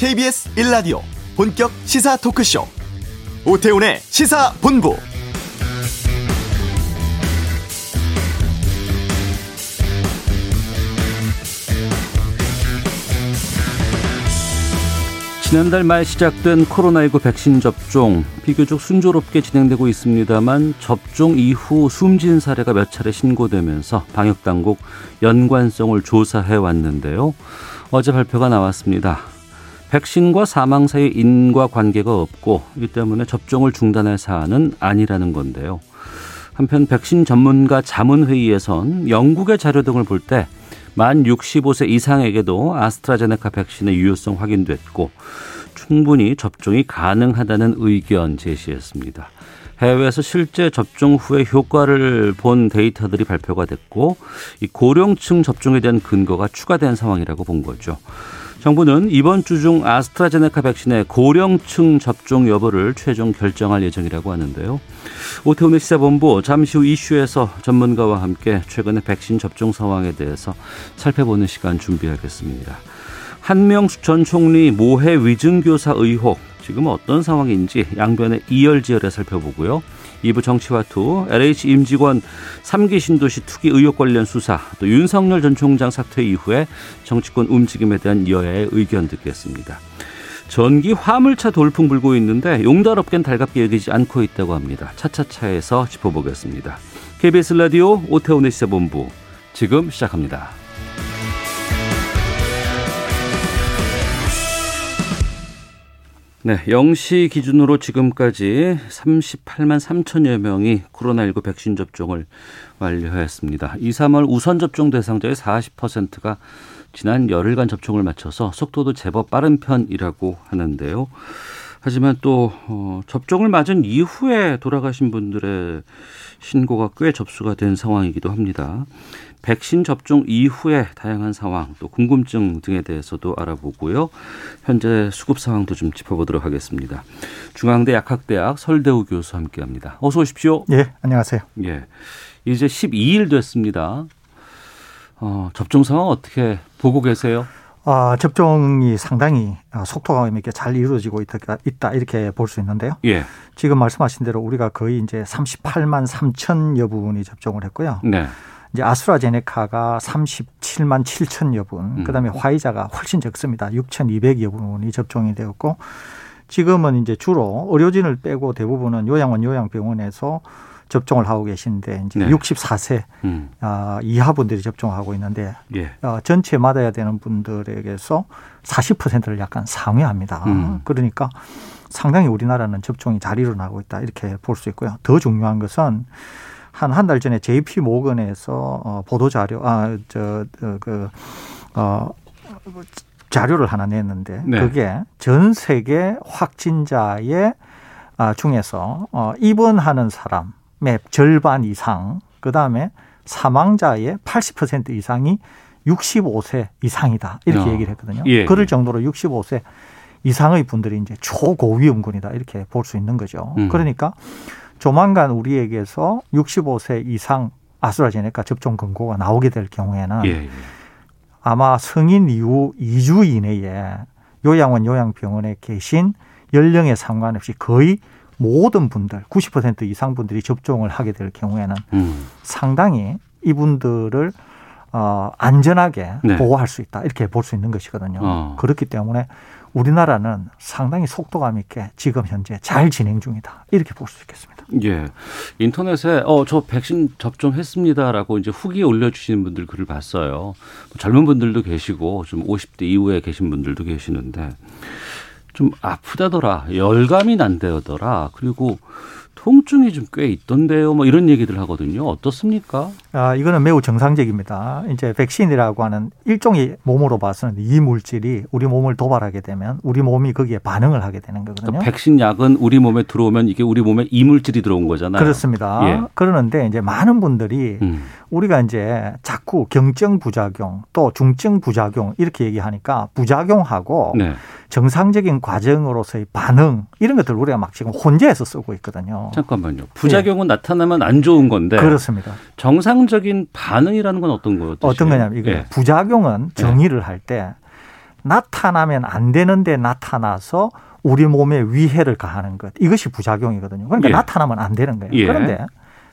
KBS 1라디오 본격 시사 토크쇼 오태훈의 시사본부 지난달 말 시작된 코로나19 백신 접종 비교적 순조롭게 진행되고 있습니다만 접종 이후 숨진 사례가 몇 차례 신고되면서 방역 당국 연관성을 조사해 왔는데요. 어제 발표가 나왔습니다. 백신과 사망 사이 인과 관계가 없고 이 때문에 접종을 중단할 사안은 아니라는 건데요. 한편 백신 전문가 자문회의에선 영국의 자료 등을 볼 때 만 65세 이상에게도 아스트라제네카 백신의 유효성 확인됐고 충분히 접종이 가능하다는 의견 제시했습니다. 해외에서 실제 접종 후에 효과를 본 데이터들이 발표가 됐고 이 고령층 접종에 대한 근거가 추가된 상황이라고 본 거죠. 정부는 이번 주 중 아스트라제네카 백신의 고령층 접종 여부를 최종 결정할 예정이라고 하는데요. 오태훈의 시사본부 잠시 후 이슈에서 전문가와 함께 최근의 백신 접종 상황에 대해서 살펴보는 시간 준비하겠습니다. 한명수 전 총리 모해 위증교사 의혹 지금 어떤 상황인지 양변의 이열지열에 살펴보고요. 2부 정치와투, LH 임직원 3기 신도시 투기 의혹 관련 수사, 또 윤석열 전 총장 사퇴 이후에 정치권 움직임에 대한 여야의 의견 듣겠습니다. 전기 화물차 돌풍 불고 있는데 용달없겐 달갑게 여기지 않고 있다고 합니다. 차차차에서 짚어보겠습니다. KBS 라디오 오태훈의 시사본부 지금 시작합니다. 네, 0시 기준으로 지금까지 38만 3천여 명이 코로나19 백신 접종을 완료했습니다. 2, 3월 우선 접종 대상자의 40%가 지난 열흘간 접종을 마쳐서 속도도 제법 빠른 편이라고 하는데요. 하지만 또 어, 접종을 맞은 이후에 돌아가신 분들의 신고가 꽤 접수가 된 상황이기도 합니다. 백신 접종 이후의 다양한 상황 또 궁금증 등에 대해서도 알아보고요. 현재 수급 상황도 좀 짚어보도록 하겠습니다. 중앙대 약학대학 설대우 교수 함께합니다. 어서 오십시오. 예, 안녕하세요. 예, 이제 12일 됐습니다. 어, 접종 상황 어떻게 보고 계세요? 아, 접종이 상당히 속도감 있게 잘 이루어지고 있다, 있다 이렇게 볼 수 있는데요. 예. 지금 말씀하신 대로 우리가 거의 이제 38만 3천 여 분이 접종을 했고요. 네. 이제 아스트라제네카가 37만 7천여 분, 음. 그다음에 화이자가 훨씬 적습니다. 6,200여 분이 접종이 되었고 지금은 이제 주로 의료진을 빼고 대부분은 요양원 요양병원에서 접종을 하고 계신데 이제 네. 64세 음. 어, 이하 분들이 접종하고 있는데 예. 어, 전체 맞아야 되는 분들에게서 40%를 약간 상회합니다. 음. 그러니까 상당히 우리나라는 접종이 잘 일어나고 있다 이렇게 볼 수 있고요. 더 중요한 것은 한 한 달 전에 JP 모건에서 어, 보도 자료 아저그 어, 자료를 하나 냈는데 네. 그게 전 세계 확진자의 아, 중에서 어, 입원하는 사람의 절반 이상 그 다음에 사망자의 80% 이상이 65세 이상이다 이렇게 어. 얘기를 했거든요. 예. 그럴 정도로 65세 이상의 분들이 이제 초고위험군이다 이렇게 볼 수 있는 거죠. 음. 그러니까 조만간 우리에게서 65세 이상 아스트라제네카 접종 권고가 나오게 될 경우에는 예, 예. 아마 성인 이후 2주 이내에 요양원 요양병원에 계신 연령에 상관없이 거의 모든 분들 90% 이상 분들이 접종을 하게 될 경우에는 음. 상당히 이분들을 어, 안전하게 네. 보호할 수 있다 이렇게 볼 수 있는 것이거든요. 어. 그렇기 때문에 우리나라는 상당히 속도감 있게 지금 현재 잘 진행 중이다. 이렇게 볼 수 있겠습니다. 예. 인터넷에 어, 저 백신 접종했습니다라고 이제 후기 올려주시는 분들 글을 봤어요. 뭐 젊은 분들도 계시고 좀 50대 이후에 계신 분들도 계시는데 좀 아프다더라. 열감이 난다더라. 그리고 통증이 좀 꽤 있던데요. 뭐 이런 얘기들 하거든요. 어떻습니까? 아, 이거는 매우 정상적입니다. 이제 백신이라고 하는 일종의 몸으로 봐서는 이 물질이 우리 몸을 도발하게 되면 우리 몸이 거기에 반응을 하게 되는 거거든요. 그러니까 백신 약은 우리 몸에 들어오면 이게 우리 몸에 이 물질이 들어온 거잖아요. 그렇습니다. 예. 그러는데 이제 많은 분들이 음. 우리가 이제 자꾸 경증 부작용 또 중증 부작용 이렇게 얘기하니까 부작용하고 네. 정상적인 과정으로서의 반응 이런 것들 우리가 막 지금 혼재해서 쓰고 있거든요. 잠깐만요. 부작용은 네. 나타나면 안 좋은 건데. 그렇습니다. 정상적인 반응이라는 건 어떤 거예요? 어떤 거냐면 이거 네. 부작용은 정의를 할 때 나타나면 안 되는데 나타나서 우리 몸에 위해를 가하는 것 이것이 부작용이거든요. 그러니까 예. 나타나면 안 되는 거예요. 예. 그런데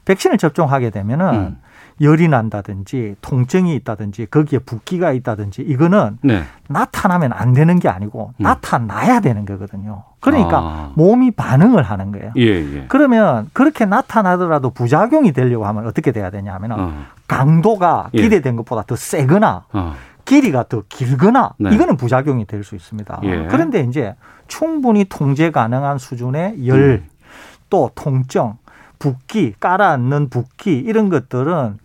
백신을 접종하게 되면은 음. 열이 난다든지 통증이 있다든지 거기에 붓기가 있다든지 이거는 네. 나타나면 안 되는 게 아니고 음. 나타나야 되는 거거든요. 그러니까 아. 몸이 반응을 하는 거예요. 예, 예. 그러면 그렇게 나타나더라도 부작용이 되려고 하면 어떻게 돼야 되냐 하면 어. 강도가 예. 기대된 것보다 더 세거나 어. 길이가 더 길거나 네. 이거는 부작용이 될 수 있습니다. 예. 그런데 이제 충분히 통제 가능한 수준의 열, 음. 또 통증, 붓기, 깔아앉는 붓기 이런 것들은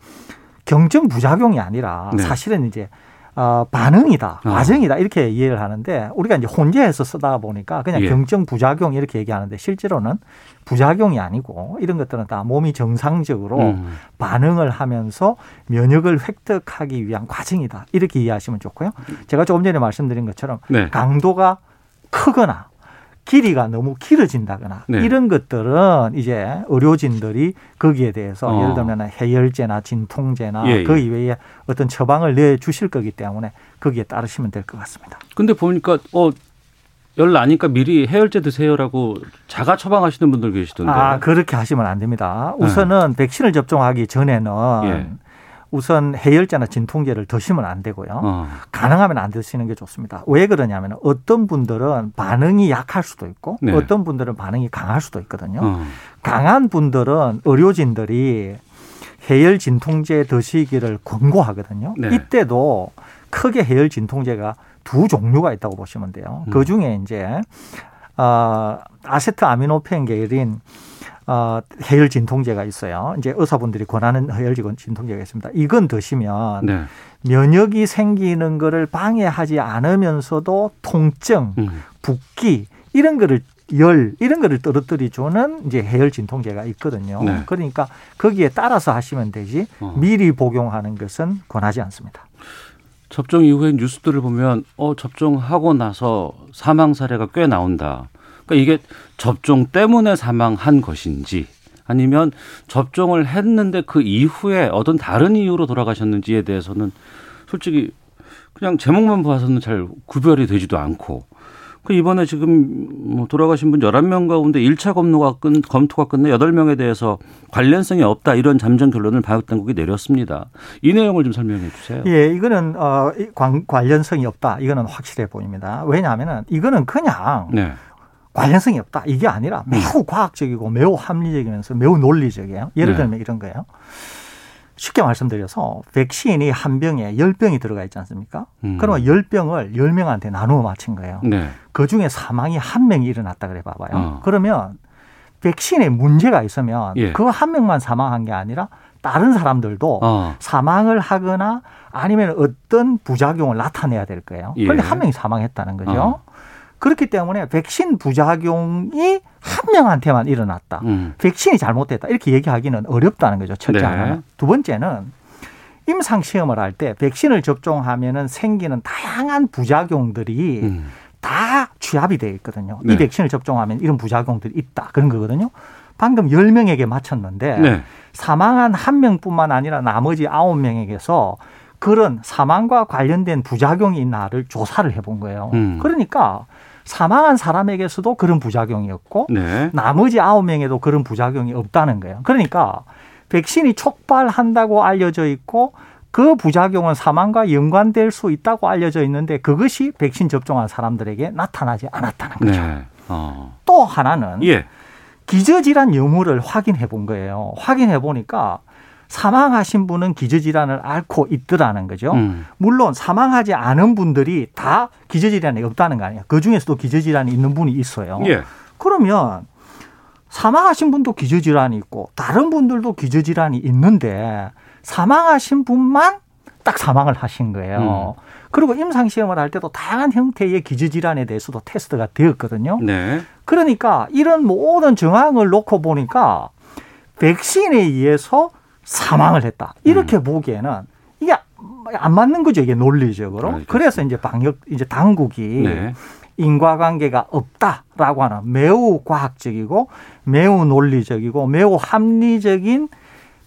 경증 부작용이 아니라 네. 사실은 이제 어, 반응이다, 아. 과정이다 이렇게 이해를 하는데 우리가 이제 혼재해서 쓰다 보니까 그냥 예. 경증 부작용 이렇게 얘기하는데 실제로는 부작용이 아니고 이런 것들은 다 몸이 정상적으로 음. 반응을 하면서 면역을 획득하기 위한 과정이다. 이렇게 이해하시면 좋고요. 제가 조금 전에 말씀드린 것처럼 네. 강도가 크거나 길이가 너무 길어진다거나 네. 이런 것들은 이제 의료진들이 거기에 대해서 어. 예를 들면 해열제나 진통제나 예, 예. 그 이외에 어떤 처방을 내 주실 거기 때문에 거기에 따르시면 될 것 같습니다. 근데 보니까 어, 열 나니까 미리 해열제 드세요라고 자가 처방하시는 분들 계시던데. 아, 그렇게 하시면 안 됩니다. 우선은 백신을 접종하기 전에는 예. 우선 해열제나 진통제를 드시면 안 되고요. 어. 가능하면 안 드시는 게 좋습니다. 왜 그러냐면 어떤 분들은 반응이 약할 수도 있고 네. 어떤 분들은 반응이 강할 수도 있거든요. 어. 강한 분들은 의료진들이 해열 진통제 드시기를 권고하거든요. 네. 이때도 크게 해열 진통제가 두 종류가 있다고 보시면 돼요. 음. 그 중에 이제 어, 아세트아미노펜 계열인 어, 해열 진통제가 있어요. 이제 의사분들이 권하는 해열 진통제가 있습니다. 이건 드시면 네. 면역이 생기는 거를 방해하지 않으면서도 통증, 음. 붓기 이런 거를 열 이런 거를 떨어뜨리 주는 이제 해열 진통제가 있거든요. 네. 그러니까 거기에 따라서 하시면 되지 어. 미리 복용하는 것은 권하지 않습니다. 접종 이후에 뉴스들을 보면 어 접종하고 나서 사망 사례가 꽤 나온다. 그러니까 이게 접종 때문에 사망한 것인지 아니면 접종을 했는데 그 이후에 어떤 다른 이유로 돌아가셨는지에 대해서는 솔직히 그냥 제목만 봐서는 잘 구별이 되지도 않고 그 이번에 지금 뭐 돌아가신 분 11명 가운데 1차 검토가 끝 검토가 끝내 8명에 대해서 관련성이 없다 이런 잠정 결론을 방역 당국이 내렸습니다. 이 내용을 좀 설명해 주세요. 예, 이거는 어이 관- 관련성이 없다. 이거는 확실해 보입니다. 왜냐하면은 이거는 그냥 네. 관련성이 없다. 이게 아니라 매우 과학적이고 매우 합리적이면서 매우 논리적이에요. 예를 네. 들면 이런 거예요. 쉽게 말씀드려서 백신이 한 병에 열 병이 들어가 있지 않습니까? 음. 그러면 열 병을 열 명한테 나누어 맞힌 거예요. 네. 그 중에 사망이 한 명이 일어났다 그래 봐봐요. 어. 그러면 백신에 문제가 있으면 예. 그한 명만 사망한 게 아니라 다른 사람들도 어. 사망을 하거나 아니면 어떤 부작용을 나타내야 될 거예요. 예. 그런데 한 명이 사망했다는 거죠. 어. 그렇기 때문에 백신 부작용이 한 명한테만 일어났다. 음. 백신이 잘못됐다. 이렇게 얘기하기는 어렵다는 거죠. 첫째 네. 하나. 두 번째는 임상 시험을 할 때 백신을 접종하면은 생기는 다양한 부작용들이 음. 다 취합이 되어 있거든요. 네. 이 백신을 접종하면 이런 부작용들이 있다. 그런 거거든요. 방금 10명에게 맞췄는데 네. 사망한 한 명뿐만 아니라 나머지 아홉 명에게서 그런 사망과 관련된 부작용이 있나를 조사를 해본 거예요. 음. 그러니까 사망한 사람에게서도 그런 부작용이 없고 네. 나머지 아홉 명에도 그런 부작용이 없다는 거예요. 그러니까 백신이 촉발한다고 알려져 있고 그 부작용은 사망과 연관될 수 있다고 알려져 있는데 그것이 백신 접종한 사람들에게 나타나지 않았다는 거죠. 네. 어. 또 하나는 예. 기저질환 여부를 확인해 본 거예요. 확인해 보니까 사망하신 분은 기저질환을 앓고 있더라는 거죠. 음. 물론 사망하지 않은 분들이 다 기저질환이 없다는 거 아니에요. 그 중에서도 기저질환이 있는 분이 있어요. 예. 그러면 사망하신 분도 기저질환이 있고 다른 분들도 기저질환이 있는데 사망하신 분만 딱 사망을 하신 거예요. 음. 그리고 임상시험을 할 때도 다양한 형태의 기저질환에 대해서도 테스트가 되었거든요. 네. 그러니까 이런 모든 정황을 놓고 보니까 백신에 의해서 사망을 했다. 이렇게 음. 보기에는 이게 안 맞는 거죠. 이게 논리적으로. 알겠습니다. 그래서 이제 방역 이제 당국이 네. 인과관계가 없다라고 하는 매우 과학적이고 매우 논리적이고 매우 합리적인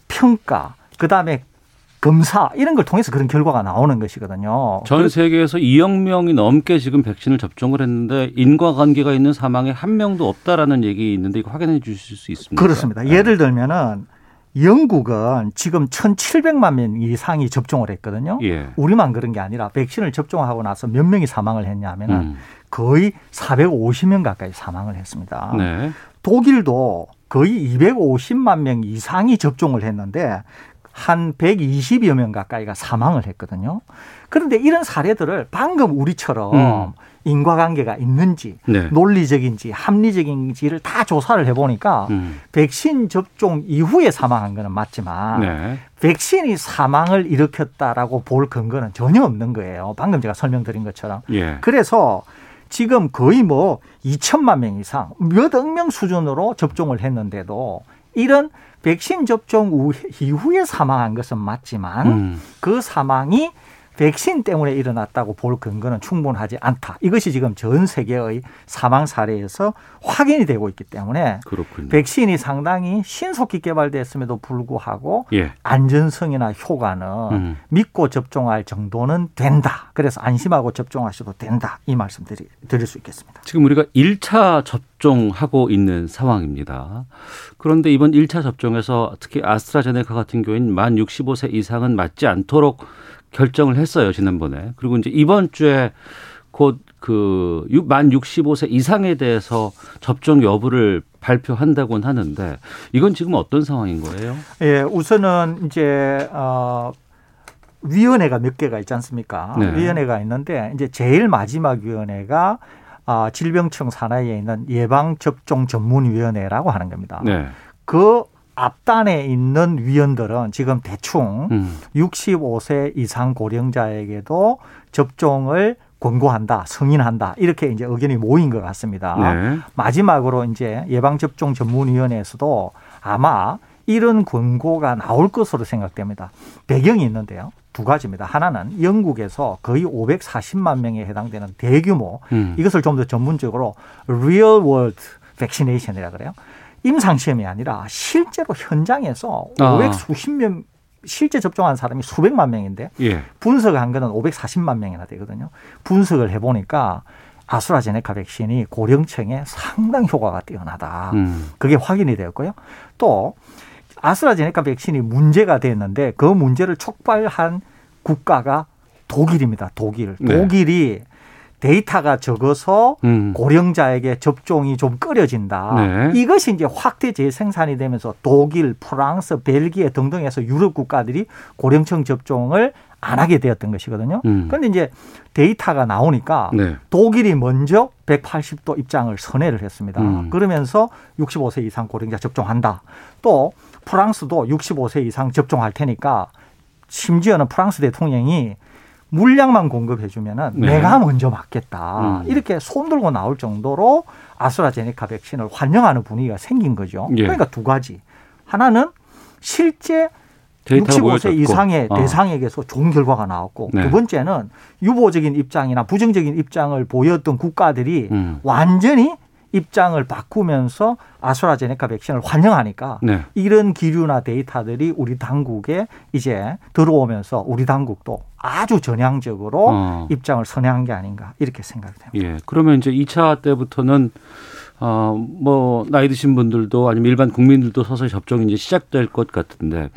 평가 그다음에 검사 이런 걸 통해서 그런 결과가 나오는 것이거든요. 전 세계에서 2억 명이 넘게 지금 백신을 접종을 했는데 인과관계가 있는 사망에 한 명도 없다라는 얘기 있는데 이거 확인해 주실 수 있습니까? 그렇습니다. 네. 예를 들면은 영국은 지금 1,700만 명 이상이 접종을 했거든요. 예. 우리만 그런 게 아니라 백신을 접종하고 나서 몇 명이 사망을 했냐면은 음. 거의 450명 가까이 사망을 했습니다. 네. 독일도 거의 250만 명 이상이 접종을 했는데 한 120여 명 가까이가 사망을 했거든요. 그런데 이런 사례들을 방금 우리처럼 음. 인과관계가 있는지 네. 논리적인지 합리적인지를 다 조사를 해보니까 음. 백신 접종 이후에 사망한 거는 맞지만 네. 백신이 사망을 일으켰다라고 볼 근거는 전혀 없는 거예요. 방금 제가 설명드린 것처럼. 예. 그래서 지금 거의 뭐 2천만 명 이상 몇 억 명 수준으로 접종을 했는데도 이런 백신 접종 후- 이후에 사망한 것은 맞지만 음. 그 사망이 백신 때문에 일어났다고 볼 근거는 충분하지 않다. 이것이 지금 전 세계의 사망 사례에서 확인이 되고 있기 때문에 그렇군요. 백신이 상당히 신속히 개발됐음에도 불구하고 예. 안전성이나 효과는 음. 믿고 접종할 정도는 된다. 그래서 안심하고 접종하셔도 된다. 이 말씀 드리, 드릴 수 있겠습니다. 지금 우리가 1차 접종하고 있는 상황입니다. 그런데 이번 1차 접종에서 특히 아스트라제네카 같은 경우에는 만 65세 이상은 맞지 않도록 결정을 했어요, 지난번에. 그리고 이제 이번 주에 곧 그 만 65세 이상에 대해서 접종 여부를 발표한다고는 하는데 이건 지금 어떤 상황인 거예요? 예, 우선은 이제 어 위원회가 몇 개가 있지 않습니까? 네. 위원회가 있는데 이제 제일 마지막 위원회가 아, 질병청 산하에 있는 예방접종 전문위원회라고 하는 겁니다. 네. 그 앞단에 있는 위원들은 지금 대충 음. 65세 이상 고령자에게도 접종을 권고한다, 승인한다 이렇게 이제 의견이 모인 것 같습니다. 네. 마지막으로 이제 예방접종 전문위원회에서도 아마 이런 권고가 나올 것으로 생각됩니다. 배경이 있는데요. 두 가지입니다. 하나는 영국에서 거의 540만 명에 해당되는 대규모 음. 이것을 좀 더 전문적으로 real world vaccination이라 그래요. 임상 시험이 아니라 실제로 현장에서 아. 500 수십 명 실제 접종한 사람이 수백만 명인데 예. 분석한 거는 540만 명이나 되거든요. 분석을 해보니까 아스트라제네카 백신이 고령층에 상당 효과가 뛰어나다. 음. 그게 확인이 되었고요. 또 아스트라제네카 백신이 문제가 됐는데 그 문제를 촉발한 국가가 독일입니다. 독일. 네. 독일이 데이터가 적어서 음. 고령자에게 접종이 좀 꺼려진다. 네. 이것이 이제 확대 재생산이 되면서 독일, 프랑스, 벨기에 등등에서 유럽 국가들이 고령층 접종을 안 하게 되었던 것이거든요. 음. 그런데 이제 데이터가 나오니까 네. 독일이 먼저 180도 입장을 선회를 했습니다. 음. 그러면서 65세 이상 고령자 접종한다. 또 프랑스도 65세 이상 접종할 테니까 심지어는 프랑스 대통령이 물량만 공급해 주면은 네. 내가 먼저 맞겠다. 음. 이렇게 손 들고 나올 정도로 아스트라제네카 백신을 환영하는 분위기가 생긴 거죠. 예. 그러니까 두 가지. 하나는 실제 데이터가 65세 모여졌고. 이상의 어. 대상에게서 좋은 결과가 나왔고 네. 두 번째는 유보적인 입장이나 부정적인 입장을 보였던 국가들이 음. 완전히 입장을 바꾸면서 아스트라제네카 백신을 환영하니까 네. 이런 기류나 데이터들이 우리 당국에 이제 들어오면서 우리 당국도 아주 전향적으로 어. 입장을 선회한 게 아닌가 이렇게 생각이 됩니다. 예. 그러면 이제 2차 때부터는 어, 뭐, 나이 드신 분들도 아니면 일반 국민들도 서서히 접종이 이제 시작될 것 같은데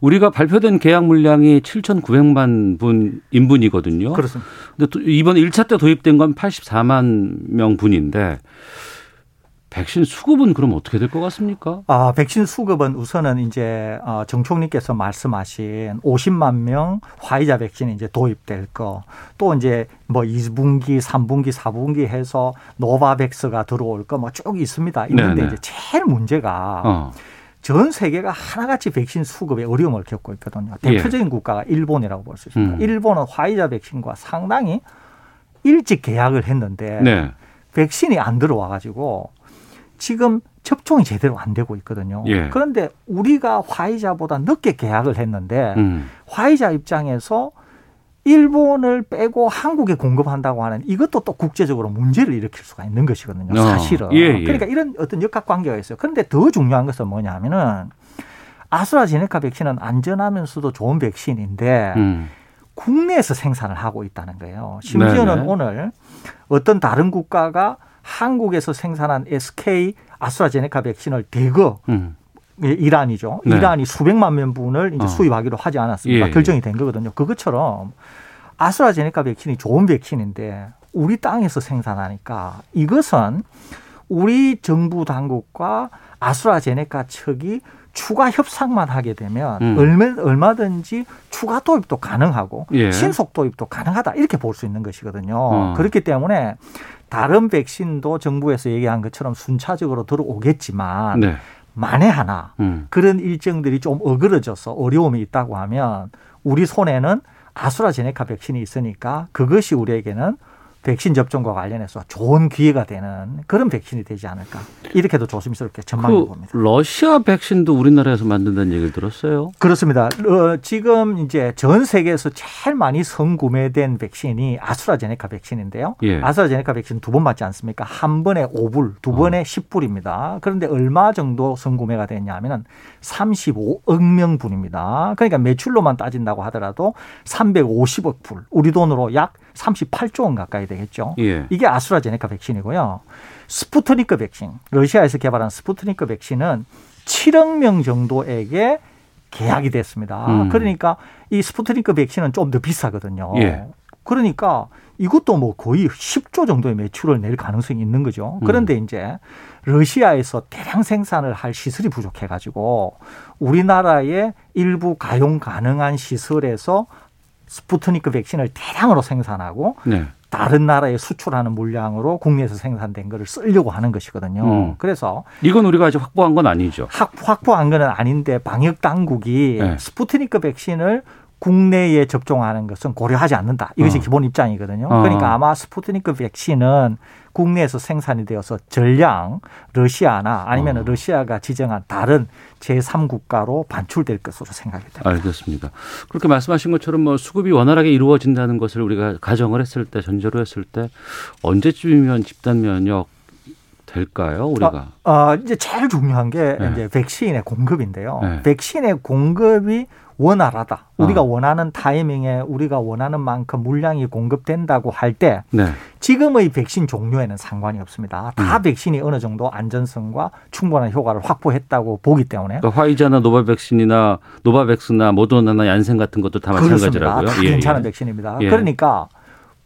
우리가 발표된 계약 물량이 7,900만 분 인분이거든요. 그렇습니다. 근데 또 이번 1차 때 도입된 건 84만 명 분인데 백신 수급은 그럼 어떻게 될 것 같습니까? 아, 백신 수급은 우선은 이제 어, 정 총리께서 말씀하신 50만 명 화이자 백신이 이제 도입될 거, 또 이제 뭐 2분기, 3분기, 4분기 해서 노바백스가 들어올 거 뭐 쭉 있습니다. 있는데 네네. 이제 제일 문제가 어. 전 세계가 하나같이 백신 수급에 어려움을 겪고 있거든요. 예. 대표적인 국가가 일본이라고 볼 수 있습니다. 음. 일본은 화이자 백신과 상당히 일찍 계약을 했는데 네. 백신이 안 들어와 가지고 지금 접종이 제대로 안 되고 있거든요. 예. 그런데 우리가 화이자보다 늦게 계약을 했는데 음. 화이자 입장에서 일본을 빼고 한국에 공급한다고 하는 이것도 또 국제적으로 문제를 일으킬 수가 있는 것이거든요. 어. 사실은. 예, 예. 그러니까 이런 어떤 역학 관계가 있어요. 그런데 더 중요한 것은 뭐냐면은 아스트라제네카 백신은 안전하면서도 좋은 백신인데 음. 국내에서 생산을 하고 있다는 거예요. 심지어는 네네. 오늘 어떤 다른 국가가 한국에서 생산한 SK 아스트라제네카 백신을 대거 음. 예, 이란이죠. 네. 이란이 수백만 명분을 이제 어. 수입하기로 하지 않았습니까? 예. 결정이 된 거거든요. 그것처럼 아스트라제네카 백신이 좋은 백신인데 우리 땅에서 생산하니까 이것은 우리 정부 당국과 아스트라제네카 측이 추가 협상만 하게 되면 음. 얼마, 얼마든지 추가 도입도 가능하고 예. 신속 도입도 가능하다 이렇게 볼 수 있는 것이거든요. 어. 그렇기 때문에 다른 백신도 정부에서 얘기한 것처럼 순차적으로 들어오겠지만 네. 만에 하나 음. 그런 일정들이 좀 어그러져서 어려움이 있다고 하면 우리 손에는 아수라제네카 백신이 있으니까 그것이 우리에게는 백신 접종과 관련해서 좋은 기회가 되는 그런 백신이 되지 않을까 이렇게도 조심스럽게 전망해 그 봅니다. 러시아 백신도 우리나라에서 만든다는 얘기를 들었어요. 그렇습니다. 어, 지금 이제 전 세계에서 제일 많이 선구매된 백신이 아스트라제네카 백신인데요. 예. 아스트라제네카 백신 두 번 맞지 않습니까? 한 번에 5불, 두 번에 어. 10불입니다. 그런데 얼마 정도 선구매가 됐냐면은 35억 명분입니다. 그러니까 매출로만 따진다고 하더라도 350억 불, 우리 돈으로 약 38조 원 가까이 되겠죠. 예. 이게 아스트라제네카 백신이고요. 스푸트니크 백신, 러시아에서 개발한 스푸트니크 백신은 7억 명 정도에게 계약이 됐습니다. 음. 그러니까 이 스푸트니크 백신은 좀 더 비싸거든요. 예. 그러니까 이것도 뭐 거의 10조 정도의 매출을 낼 가능성이 있는 거죠. 음. 그런데 음. 이제 러시아에서 대량 생산을 할 시설이 부족해 가지고 우리나라의 일부 가용 가능한 시설에서 스푸트니크 백신을 대량으로 생산하고 네. 다른 나라에 수출하는 물량으로 국내에서 생산된 거를 쓰려고 하는 것이거든요. 음. 그래서 이건 우리가 아직 확보한 건 아니죠. 확, 확보한 건 아닌데 방역 당국이 네. 스푸트니크 백신을 국내에 접종하는 것은 고려하지 않는다. 이것이 어. 기본 입장이거든요. 어. 그러니까 아마 스푸트니크 백신은 국내에서 생산이 되어서 전량 러시아나 아니면 어. 러시아가 지정한 다른 제3국가로 반출될 것으로 생각이 됩니다. 알겠습니다. 그렇게 말씀하신 것처럼 뭐 수급이 원활하게 이루어진다는 것을 우리가 가정을 했을 때 전제로 했을 때 언제쯤이면 집단 면역 될까요, 우리가? 어, 어, 이제 제일 중요한 게 네. 이제 백신의 공급인데요. 네. 백신의 공급이 원활하다. 우리가 어. 원하는 타이밍에 우리가 원하는 만큼 물량이 공급된다고 할때 네. 지금의 백신 종류에는 상관이 없습니다. 다 음. 백신이 어느 정도 안전성과 충분한 효과를 확보했다고 보기 때문에 그러니까 화이자나 노바 백신이나 노바백스나 모더나나 얀센 같은 것도 다 마찬가지라고요. 다 예, 괜찮은 예. 백신입니다. 예. 그러니까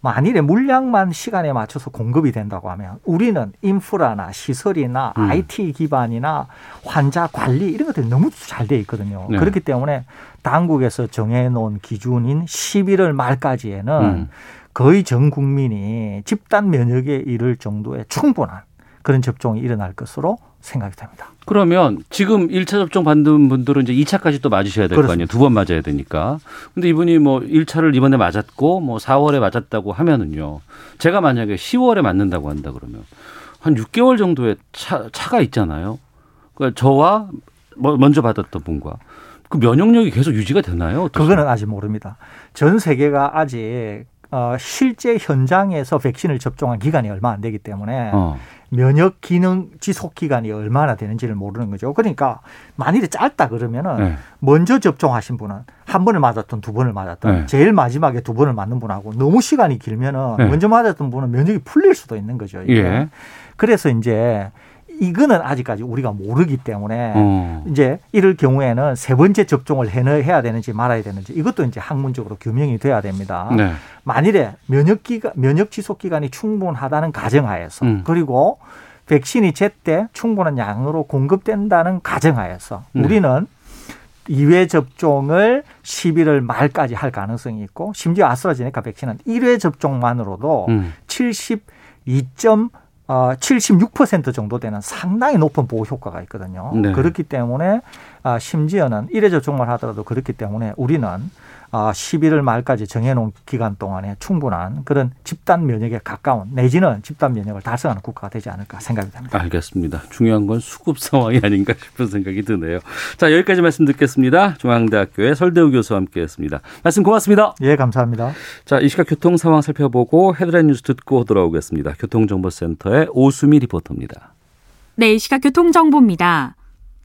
만일에 물량만 시간에 맞춰서 공급이 된다고 하면 우리는 인프라나 시설이나 음. IT 기반이나 환자 관리 이런 것들이 너무 잘 돼 있거든요. 네. 그렇기 때문에 당국에서 정해놓은 기준인 11월 말까지에는 음. 거의 전 국민이 집단 면역에 이를 정도의 충분한 그런 접종이 일어날 것으로 생각이 됩니다. 그러면 지금 1차 접종 받는 분들은 이제 2차까지 또 맞으셔야 될 거 아니에요. 두 번 맞아야 되니까. 근데 이분이 뭐 1차를 이번에 맞았고 뭐 4월에 맞았다고 하면은요. 제가 만약에 10월에 맞는다고 한다 그러면 한 6개월 정도의 차, 차가 있잖아요. 그러니까 저와 뭐 먼저 받았던 분과 그 면역력이 계속 유지가 되나요? 어떻게? 그거는 아직 모릅니다. 전 세계가 아직 어, 실제 현장에서 백신을 접종한 기간이 얼마 안 되기 때문에 어. 면역 기능 지속 기간이 얼마나 되는지를 모르는 거죠. 그러니까 만일에 짧다 그러면은 네. 먼저 접종하신 분은 한 번을 맞았던 두 번을 맞았던 네. 제일 마지막에 두 번을 맞는 분하고 너무 시간이 길면은 네. 먼저 맞았던 분은 면역이 풀릴 수도 있는 거죠. 이게. 예. 그래서 이제 이거는 아직까지 우리가 모르기 때문에 어. 이제 이럴 경우에는 세 번째 접종을 해야 되는지 말아야 되는지 이것도 이제 학문적으로 규명이 돼야 됩니다. 네. 만일에 면역 기간 면역 지속 기간이 충분하다는 가정하에서 음. 그리고 백신이 제때 충분한 양으로 공급된다는 가정하에서 네. 우리는 2회 접종을 11월 말까지 할 가능성이 있고 심지어 아스트라제네카 백신은 1회 접종만으로도 음. 72. 어, 76% 정도 되는 상당히 높은 보호 효과가 있거든요. 네. 그렇기 때문에 아, 심지어는 일회 접종만 하더라도 그렇기 때문에 우리는 아, 11월 말까지 정해놓은 기간 동안에 충분한 그런 집단 면역에 가까운 내지는 집단 면역을 달성하는 국가가 되지 않을까 생각이 됩니다. 알겠습니다. 중요한 건 수급 상황이 아닌가 싶은 생각이 드네요. 자 여기까지 말씀 듣겠습니다. 중앙대학교의 설대우 교수와 함께했습니다. 말씀 고맙습니다. 예, 감사합니다. 자이 시각 교통 상황 살펴보고 헤드라인 뉴스 듣고 돌아오겠습니다. 교통정보센터의 오수미 리포터입니다. 네, 이 시각 교통정보입니다.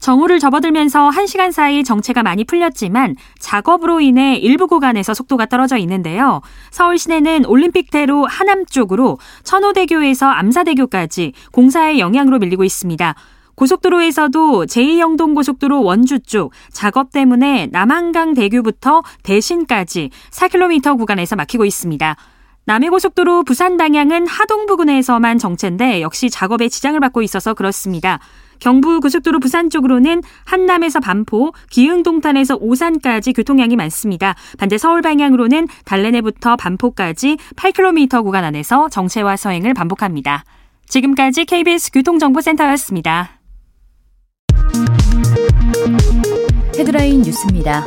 정오를 접어들면서 1시간 사이 정체가 많이 풀렸지만 작업으로 인해 일부 구간에서 속도가 떨어져 있는데요. 서울 시내는 올림픽대로 하남 쪽으로 천호대교에서 암사대교까지 공사의 영향으로 밀리고 있습니다. 고속도로에서도 제2영동고속도로 원주 쪽 작업 때문에 남한강 대교부터 대신까지 4km 구간에서 막히고 있습니다. 남해고속도로 부산 방향은 하동 부근에서만 정체인데 역시 작업에 지장을 받고 있어서 그렇습니다. 경부 고속도로 부산 쪽으로는 한남에서 반포, 기흥동탄에서 오산까지 교통량이 많습니다. 반대 서울 방향으로는 달래내부터 반포까지 8km 구간 안에서 정체와 서행을 반복합니다. 지금까지 KBS 교통정보센터였습니다. 헤드라인 뉴스입니다.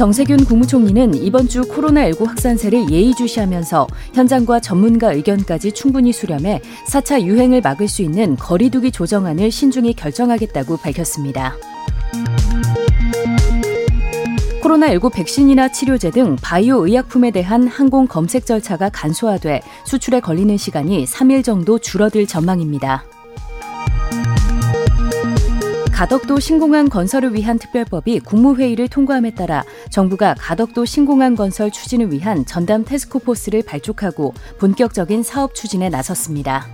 정세균 국무총리는 이번 주 코로나19 확산세를 예의주시하면서 현장과 전문가 의견까지 충분히 수렴해 4차 유행을 막을 수 있는 거리두기 조정안을 신중히 결정하겠다고 밝혔습니다. 코로나19 백신이나 치료제 등 바이오 의약품에 대한 항공 검색 절차가 간소화돼 수출에 걸리는 시간이 3일 정도 줄어들 전망입니다. 가덕도 신공항 건설을 위한 특별법이 국무회의를 통과함에 따라 정부가 가덕도 신공항 건설 추진을 위한 전담 테스크포스를 발족하고 본격적인 사업 추진에 나섰습니다.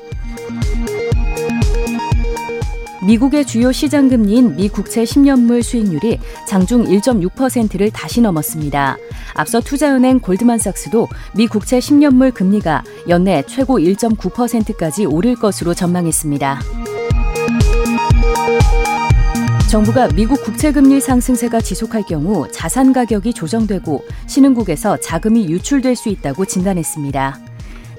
미국의 주요 시장 금리인 미 국채 10년물 수익률이 장중 1.6%를 다시 넘었습니다. 앞서 투자은행 골드만삭스도 미 국채 10년물 금리가 연내 최고 1.9%까지 오를 것으로 전망했습니다. 정부가 미국 국채금리 상승세가 지속할 경우 자산 가격이 조정되고 신흥국에서 자금이 유출될 수 있다고 진단했습니다.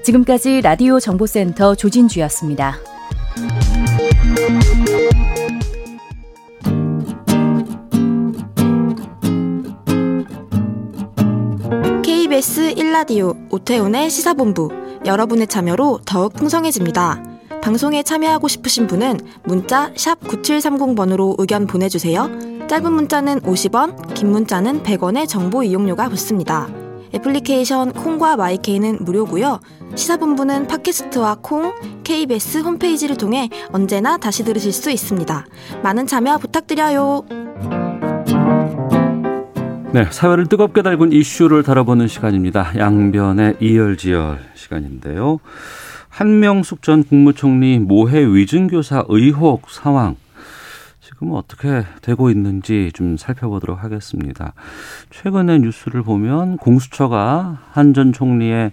지금까지 라디오 정보센터 조진주였습니다. KBS 1라디오 오태훈의 시사본부 여러분의 참여로 더욱 풍성해집니다. 방송에 참여하고 싶으신 분은 문자 9730번으로 의견 보내주세요. 짧은 문자는 50원, 긴 문자는 100원의 정보 이용료가 붙습니다. 애플리케이션 콩과 마이케이는 무료고요. 시사본부는 팟캐스트와 콩, KBS 홈페이지를 통해 언제나 다시 들으실 수 있습니다. 많은 참여 부탁드려요. 네, 사회를 뜨겁게 달군 이슈를 다뤄보는 시간입니다. 양변의 이열지열 시간인데요. 한명숙 전 국무총리 모해 위증교사 의혹 상황 지금 어떻게 되고 있는지 좀 살펴보도록 하겠습니다. 최근에 뉴스를 보면 공수처가 한 전 총리의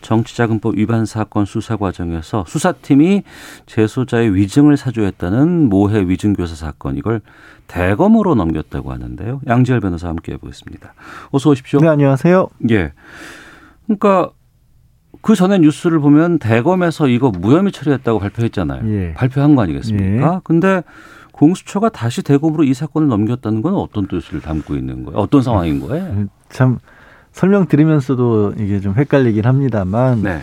정치자금법 위반 사건 수사 과정에서 수사팀이 재소자의 위증을 사주했다는 모해 위증교사 사건 이걸 대검으로 넘겼다고 하는데요. 양지열 변호사와 함께 해보겠습니다. 어서 오십시오. 네, 안녕하세요. 예. 그러니까 그 전에 뉴스를 보면 대검에서 이거 무혐의 처리했다고 발표했잖아요. 예. 발표한 거 아니겠습니까? 예. 근데 공수처가 다시 대검으로 이 사건을 넘겼다는 건 어떤 뜻을 담고 있는 거예요? 어떤 상황인 거예요? 음, 참 설명 드리면서도 이게 좀 헷갈리긴 합니다만 네.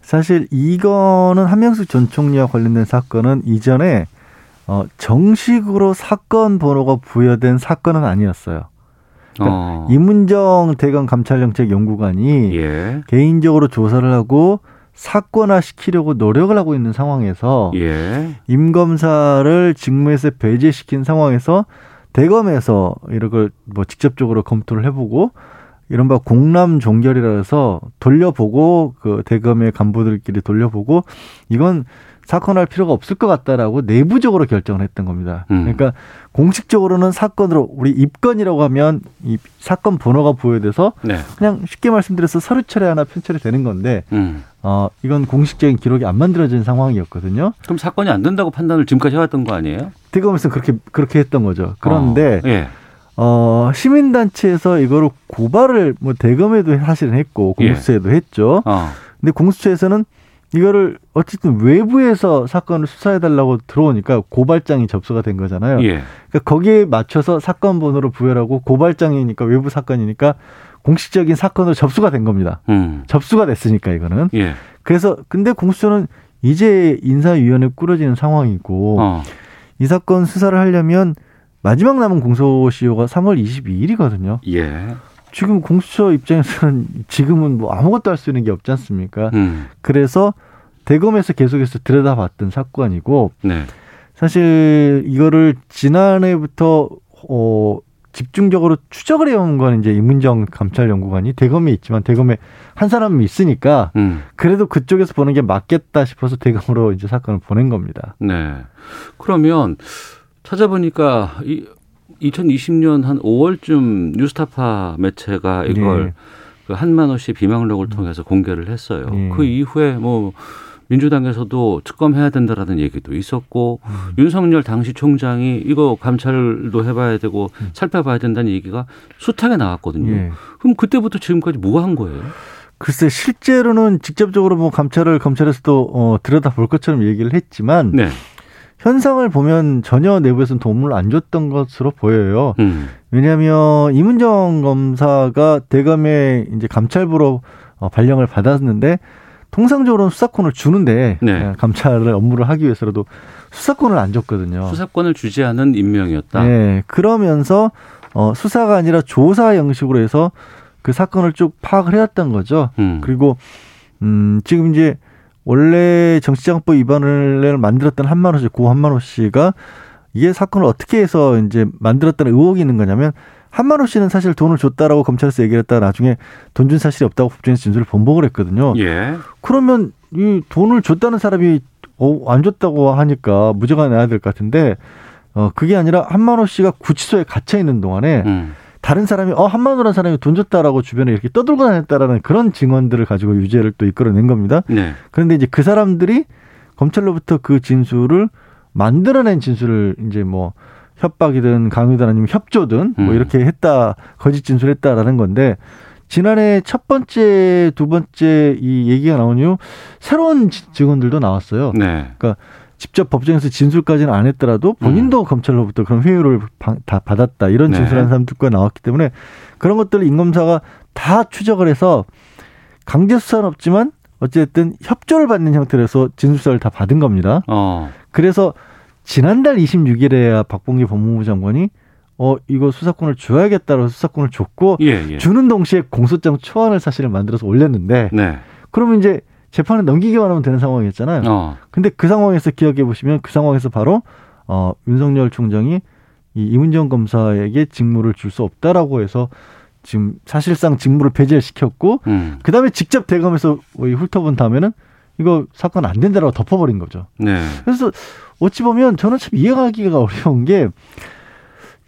사실 이거는 한명숙 전 총리와 관련된 사건은 이전에 어 정식으로 사건 번호가 부여된 사건은 아니었어요. 그러니까 어. 이문정 대검 감찰정책 연구관이 예. 개인적으로 조사를 하고 사건화 시키려고 노력을 하고 있는 상황에서 예. 임 검사를 직무에서 배제시킨 상황에서 대검에서 이런 걸뭐 직접적으로 검토를 해보고 이른바 공람 종결이라 해서 돌려보고 그 대검의 간부들끼리 돌려보고 이건 사건할 필요가 없을 것 같다라고 내부적으로 결정을 했던 겁니다. 음. 그러니까 공식적으로는 사건으로 우리 입건이라고 하면 이 사건 번호가 부여돼서 네. 그냥 쉽게 말씀드려서 서류 처리 하나 편철이 되는 건데 음. 어 이건 공식적인 기록이 안 만들어진 상황이었거든요. 그럼 사건이 안 된다고 판단을 지금까지 해왔던 거 아니에요? 대검에서 그렇게 그렇게 했던 거죠. 그런데 어, 예. 어, 시민단체에서 이거를 고발을 뭐 대검에도 사실은 했고 공수처에도 예. 했죠. 어. 근데 공수처에서는 이거를 어쨌든 외부에서 사건을 수사해달라고 들어오니까 고발장이 접수가 된 거잖아요. 예. 그러니까 거기에 맞춰서 사건 번호를 부여하고 고발장이니까 외부 사건이니까 공식적인 사건으로 접수가 된 겁니다. 음. 접수가 됐으니까 이거는. 예. 그래서 근데 공수처는 이제 인사위원회 꾸려지는 상황이고 어. 이 사건 수사를 하려면 마지막 남은 공소시효가 3월 22일이거든요. 예. 지금 공수처 입장에서는 지금은 뭐 아무것도 할 수 있는 게 없지 않습니까? 음. 그래서 대검에서 계속해서 들여다봤던 사건이고 네. 사실 이거를 지난해부터 어 집중적으로 추적을 해온 건 이제 이문정 감찰연구관이 대검에 있지만 대검에 한 사람이 있으니까 음. 그래도 그쪽에서 보는 게 맞겠다 싶어서 대검으로 이제 사건을 보낸 겁니다. 네. 그러면 찾아보니까 이 2020년 한 5월쯤 뉴스타파 매체가 이걸 네. 그 한만호 씨 비망록을 통해서 공개를 했어요. 네. 그 이후에 뭐 민주당에서도 특검해야 된다라는 얘기도 있었고 음. 윤석열 당시 총장이 이거 감찰도 해봐야 되고 음. 살펴봐야 된다는 얘기가 숱하게 나왔거든요. 예. 그럼 그때부터 지금까지 뭐 한 거예요? 글쎄 실제로는 직접적으로 뭐 감찰을 검찰에서도 어, 들여다 볼 것처럼 얘기를 했지만 네. 현상을 보면 전혀 내부에서는 도움을 안 줬던 것으로 보여요. 음. 왜냐하면 이문정 검사가 대검에 이제 감찰부로 어, 발령을 받았는데 통상적으로는 수사권을 주는데 네. 예, 감찰을 업무를 하기 위해서라도 수사권을 안 줬거든요. 수사권을 주지 않은 임명이었다. 네. 그러면서 어, 수사가 아니라 조사 형식으로 해서 그 사건을 쭉 파악을 해왔던 거죠. 음. 그리고 음, 지금 이제 원래 정치자금법 위반을 만들었던 한만호 씨, 고 한만호 씨가 이게 사건을 어떻게 해서 이제 만들었다는 의혹이 있는 거냐면 한만호 씨는 사실 돈을 줬다라고 검찰에서 얘기를 했다가 나중에 돈 준 사실이 없다고 법정에서 진술을 번복을 했거든요. 예. 그러면 이 돈을 줬다는 사람이 어, 안 줬다고 하니까 무죄가 나야 될 것 같은데 어, 그게 아니라 한만호 씨가 구치소에 갇혀 있는 동안에 음. 다른 사람이 어 한만호라는 사람이 돈 줬다라고 주변에 이렇게 떠들고 다녔다라는 그런 증언들을 가지고 유죄를 또 이끌어낸 겁니다. 네. 그런데 이제 그 사람들이 검찰로부터 그 진술을 만들어낸 진술을 이제 뭐 협박이든 강요든 아니면 협조든 뭐 음. 이렇게 했다 거짓 진술했다라는 건데 지난해 첫 번째 두 번째 이 얘기가 나온 이후 새로운 증언들도 나왔어요. 네. 그러니까 직접 법정에서 진술까지는 안 했더라도 본인도 음. 검찰로부터 그런 회유를 다 받았다 이런 네. 진술한 네. 사람들과 나왔기 때문에 그런 것들을 임검사가 다 추적을 해서 강제 수사는 없지만 어쨌든 협조를 받는 형태로서 진술서를 다 받은 겁니다. 어. 그래서 지난달 26일에야 박봉기 법무부 장관이 어 이거 수사권을 줘야겠다고 수사권을 줬고 예, 예. 주는 동시에 공소장 초안을 사실을 만들어서 올렸는데 네. 그러면 이제 재판에 넘기기만 하면 되는 상황이었잖아요. 어. 근데 그 상황에서 기억해 보시면 그 상황에서 바로 어 윤석열 총장이 이 이문정 검사에게 직무를 줄 수 없다라고 해서 지금 사실상 직무를 배제를 시켰고 음. 그다음에 직접 대검에서 훑어본 다음에는 이거 사건 안 된다라고 덮어버린 거죠. 네. 그래서 어찌 보면 저는 참 이해하기가 어려운 게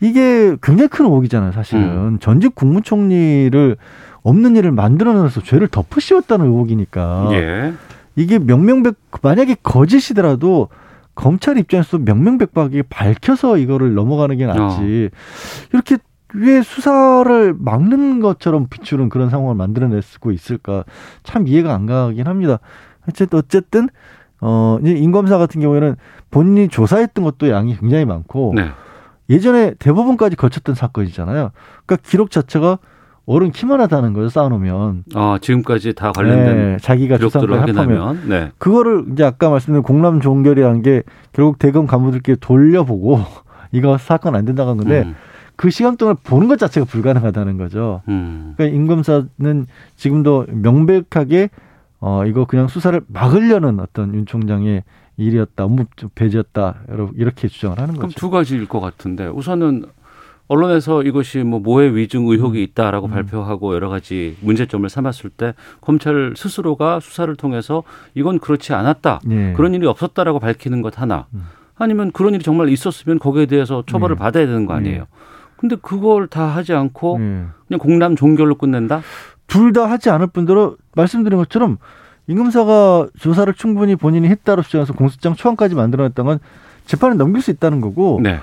이게 굉장히 큰 의혹이잖아요, 사실은. 음. 전직 국무총리를 없는 일을 만들어내서 죄를 덮으씌웠다는 의혹이니까. 예. 이게 명명백, 만약에 거짓이더라도 검찰 입장에서 명명백박하게 밝혀서 이거를 넘어가는 게 낫지. 어. 이렇게 왜 수사를 막는 것처럼 비추는 그런 상황을 만들어냈고 있을까 참 이해가 안 가긴 합니다. 어쨌든 어쨌든 어 인검사 같은 경우에는 본인이 조사했던 것도 양이 굉장히 많고 네. 예전에 대법원까지 거쳤던 사건이잖아요. 그러니까 기록 자체가 어른 키만 하다는 거죠 쌓아놓으면. 아 지금까지 다 관련된 네, 자기가 걸 합하면 네. 그거를 이제 아까 말씀드린 공람 종결이라는 게 결국 대검 간부들께 돌려보고 이거 사건 안 된다고 한 건데 음. 그 시간 동안 보는 것 자체가 불가능하다는 거죠. 음. 그러니까 임검사는 지금도 명백하게 어 이거 그냥 수사를 막으려는 어떤 윤 총장의 일이었다, 업무 배제였다, 이렇게 주장을 하는 거죠. 그럼 두 가지일 것 같은데 우선은 언론에서 이것이 뭐 모해 위증 의혹이 음. 있다라고 음. 발표하고 여러 가지 문제점을 삼았을 때 검찰 스스로가 수사를 통해서 이건 그렇지 않았다, 예. 그런 일이 없었다라고 밝히는 것 하나, 음. 아니면 그런 일이 정말 있었으면 거기에 대해서 처벌을 예. 받아야 되는 거 아니에요. 예. 근데 그걸 다 하지 않고 예. 그냥 공남 종결로 끝낸다? 둘 다 하지 않을 뿐더러 말씀드린 것처럼 임금사가 조사를 충분히 본인이 했다로 주장해서 공소장 초안까지 만들어냈던 건 재판에 넘길 수 있다는 거고 네.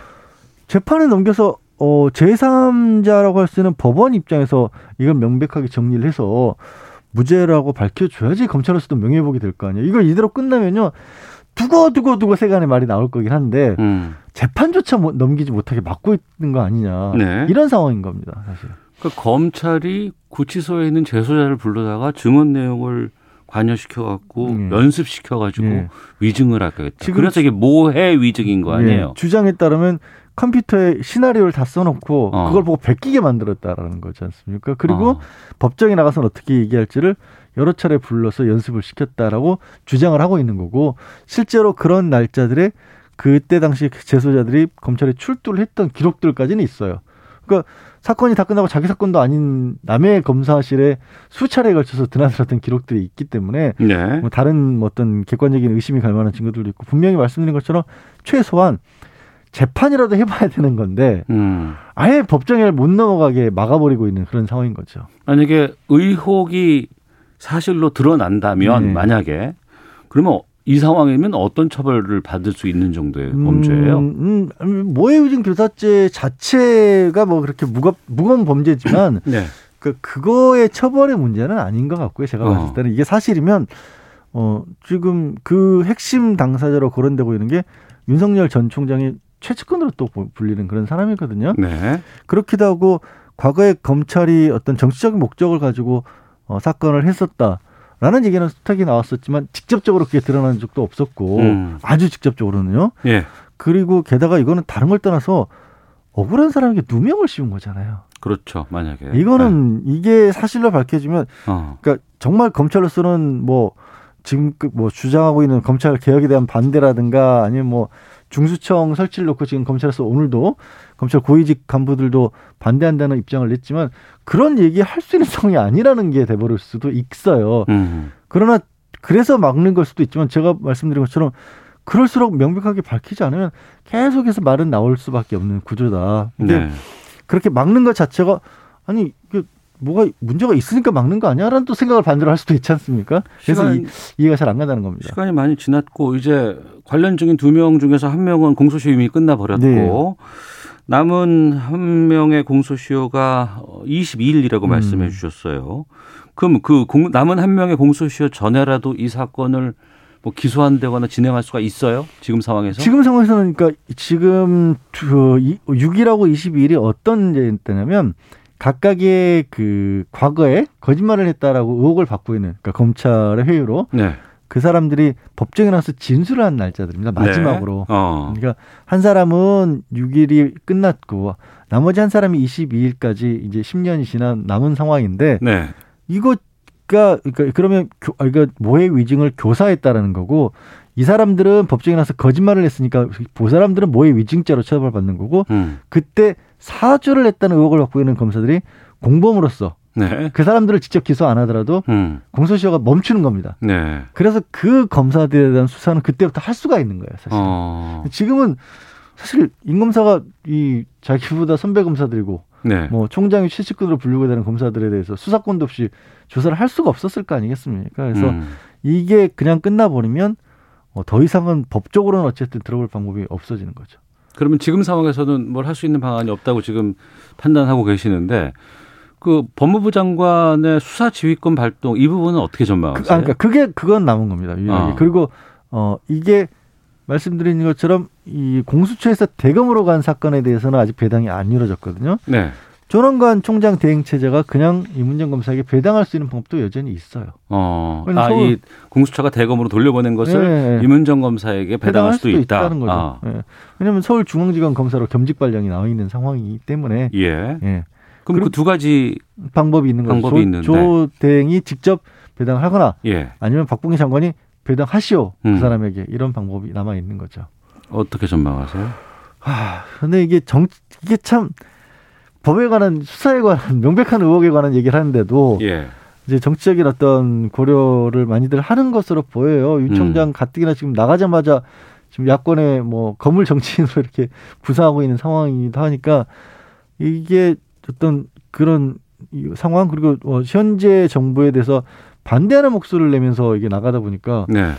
재판에 넘겨서 어 제3자라고 할 수 있는 법원 입장에서 이걸 명백하게 정리를 해서 무죄라고 밝혀줘야지 검찰로서도 명예회복이 될 거 아니에요. 이걸 이대로 끝나면요. 두고 두고 두고 세간의 말이 나올 거긴 한데 음. 재판조차 넘기지 못하게 막고 있는 거 아니냐 네. 이런 상황인 겁니다 사실. 그러니까 검찰이 구치소에 있는 재소자를 불러다가 증언 내용을 관여시켜 갖고 네. 연습시켜 가지고 네. 위증을 하겠다. 그래서 이게 모해 위증인 거 아니에요? 네. 주장에 따르면 컴퓨터에 시나리오를 다 써놓고 어. 그걸 보고 베끼게 만들었다라는 거지 않습니까? 그리고 어. 법정에 나가서는 어떻게 얘기할지를 여러 차례 불러서 연습을 시켰다라고 주장을 하고 있는 거고 실제로 그런 날짜들에 그때 당시 재소자들이 검찰에 출두를 했던 기록들까지는 있어요. 그러니까 사건이 다 끝나고 자기 사건도 아닌 남의 검사실에 수차례에 걸쳐서 드나들었던 기록들이 있기 때문에 네. 뭐 다른 뭐 어떤 객관적인 의심이 갈 만한 증거들도 있고 분명히 말씀드린 것처럼 최소한 재판이라도 해봐야 되는 건데 음. 아예 법정에 못 넘어가게 막아버리고 있는 그런 상황인 거죠. 만약에 의혹이 사실로 드러난다면 네. 만약에 그러면 이 상황이면 어떤 처벌을 받을 수 있는 정도의 음, 범죄예요? 음, 음, 모해유증 교사죄 자체가 뭐 그렇게 무겁 무거운 범죄지만 네. 그 그거의 처벌의 문제는 아닌 것 같고요. 제가 어. 봤을 때는 이게 사실이면 어 지금 그 핵심 당사자로 거론되고 있는 게 윤석열 전 총장이 최측근으로 또 불리는 그런 사람이거든요. 네. 그렇기도 하고 과거에 검찰이 어떤 정치적인 목적을 가지고 어, 사건을 했었다. 라는 얘기는 수탁이 나왔었지만 직접적으로 그게 드러난 적도 없었고 음. 아주 직접적으로는요. 예. 그리고 게다가 이거는 다른 걸 떠나서 억울한 사람에게 누명을 씌운 거잖아요. 그렇죠. 만약에 이거는 네. 이게 사실로 밝혀지면 어. 그러니까 정말 검찰로서는 뭐 지금 그뭐 주장하고 있는 검찰 개혁에 대한 반대라든가 아니면 뭐 중수청 설치를 놓고 지금 검찰에서 오늘도 검찰 고위직 간부들도 반대한다는 입장을 냈지만 그런 얘기 할 수 있는 상황이 아니라는 게 돼버릴 수도 있어요. 음. 그러나 그래서 막는 걸 수도 있지만 제가 말씀드린 것처럼 그럴수록 명백하게 밝히지 않으면 계속해서 말은 나올 수밖에 없는 구조다. 근데 네. 그렇게 막는 것 자체가 아니 뭐가 문제가 있으니까 막는 거 아니야라는 또 생각을 반대로 할 수도 있지 않습니까? 그래서 시간, 이, 이해가 잘 안 간다는 겁니다. 시간이 많이 지났고 이제 관련 중인 두 명 중에서 한 명은 공소시효 이미 끝나 버렸고 네. 남은 한 명의 공소시효가 22일이라고 음. 말씀해 주셨어요. 그럼 그 공, 남은 한 명의 공소시효 전에라도 이 사건을 뭐 기소한다거나 진행할 수가 있어요? 지금 상황에서? 지금 상황에서는 그러니까 지금 6일하고 22일이 어떤 문제였냐면 각각의 그 과거에 거짓말을 했다라고 의혹을 받고 있는 그러니까 검찰의 회유로 네. 그 사람들이 법정에 나와서 진술을 한 날짜들입니다. 마지막으로. 네. 어. 그러니까 한 사람은 6일이 끝났고 나머지 한 사람이 22일까지 이제 10년이 지난 남은 상황인데 네. 이거가 그러니까 그러면 교, 아, 그러니까 모해 위증을 교사했다라는 거고 이 사람들은 법정에 나서 거짓말을 했으니까 그 사람들은 모해 위증죄로 처벌받는 거고 음. 그때 사주를 했다는 의혹을 받고 있는 검사들이 공범으로서 네. 그 사람들을 직접 기소 안 하더라도 음. 공소시효가 멈추는 겁니다. 네. 그래서 그 검사들에 대한 수사는 그때부터 할 수가 있는 거예요, 사실. 어. 지금은 사실 임검사가 이 자기보다 선배 검사들이고 네. 뭐 총장이 최측근으로 분류가 되는 검사들에 대해서 수사권도 없이 조사를 할 수가 없었을 거 아니겠습니까? 그래서 음. 이게 그냥 끝나버리면 어, 더 이상은 법적으로는 어쨌든 들어볼 방법이 없어지는 거죠. 그러면 지금 상황에서는 뭘 할 수 있는 방안이 없다고 지금 판단하고 계시는데 그 법무부 장관의 수사 지휘권 발동 이 부분은 어떻게 전망하세요? 그, 아, 그러니까 그게 그건 남은 겁니다. 어. 그리고 어 이게 말씀드린 것처럼 이 공수처에서 대검으로 간 사건에 대해서는 아직 배당이 안 이루어졌거든요. 네. 조남관 총장 대행 체제가 그냥 이문정 검사에게 배당할 수 있는 방법도 여전히 있어요. 어. 아, 이 공수처가 대검으로 돌려보낸 것을 네. 이문정 검사에게 배당할, 배당할 수도, 수도 있다. 는 거죠. 아. 네. 왜냐하면 서울중앙지검 검사로 겸직 발령이 나와 있는 상황이기 때문에. 예. 예. 그럼 그 두 가지 방법이 있는 거죠. 방법이 있는데. 조 대행이 직접 배당을 하거나 예. 아니면 박봉기 장관이 배당하시오 그 음. 그 사람에게 이런 방법이 남아 있는 거죠. 어떻게 전망하세요? 아, 근데 이게 정 이게 참 법에 관한 수사에 관한 명백한 의혹에 관한 얘기를 하는데도 예. 이제 정치적인 어떤 고려를 많이들 하는 것으로 보여요. 유 총장 음. 가뜩이나 지금 나가자마자 지금 야권의 뭐 거물 정치인으로 이렇게 부상하고 있는 상황이기도 하니까 이게 어떤 그런 상황 그리고 어, 현재 정부에 대해서 반대하는 목소리를 내면서 이게 나가다 보니까 네.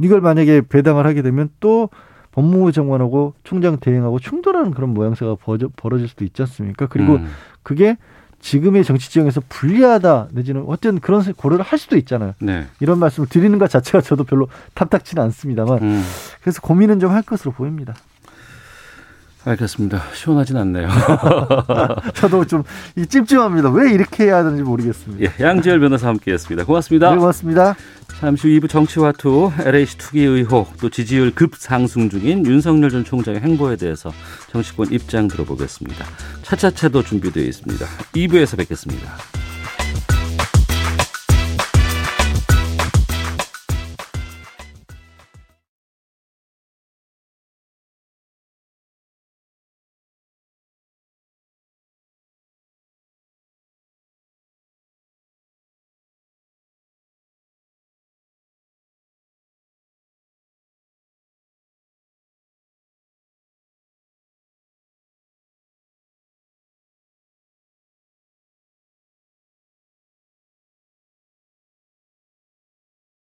이걸 만약에 배당을 하게 되면 또 법무부 장관하고 총장 대행하고 충돌하는 그런 모양새가 벌어질 수도 있지 않습니까? 그리고 음. 그게 지금의 정치 지형에서 불리하다 내지는 어떤 그런 고려를 할 수도 있잖아요. 네. 이런 말씀을 드리는 것 자체가 저도 별로 탑탁치는 않습니다만 음. 그래서 고민은 좀 할 것으로 보입니다. 알겠습니다. 시원하진 않네요. 저도 좀 찜찜합니다. 왜 이렇게 해야 하는지 모르겠습니다. 예, 양지열 변호사 함께했습니다. 고맙습니다. 네, 고맙습니다. 잠시 후 2부 정치화투 LH 투기 의혹 또 지지율 급상승 중인 윤석열 전 총장의 행보에 대해서 정치권 입장 들어보겠습니다. 차차차도 준비되어 있습니다. 2부에서 뵙겠습니다.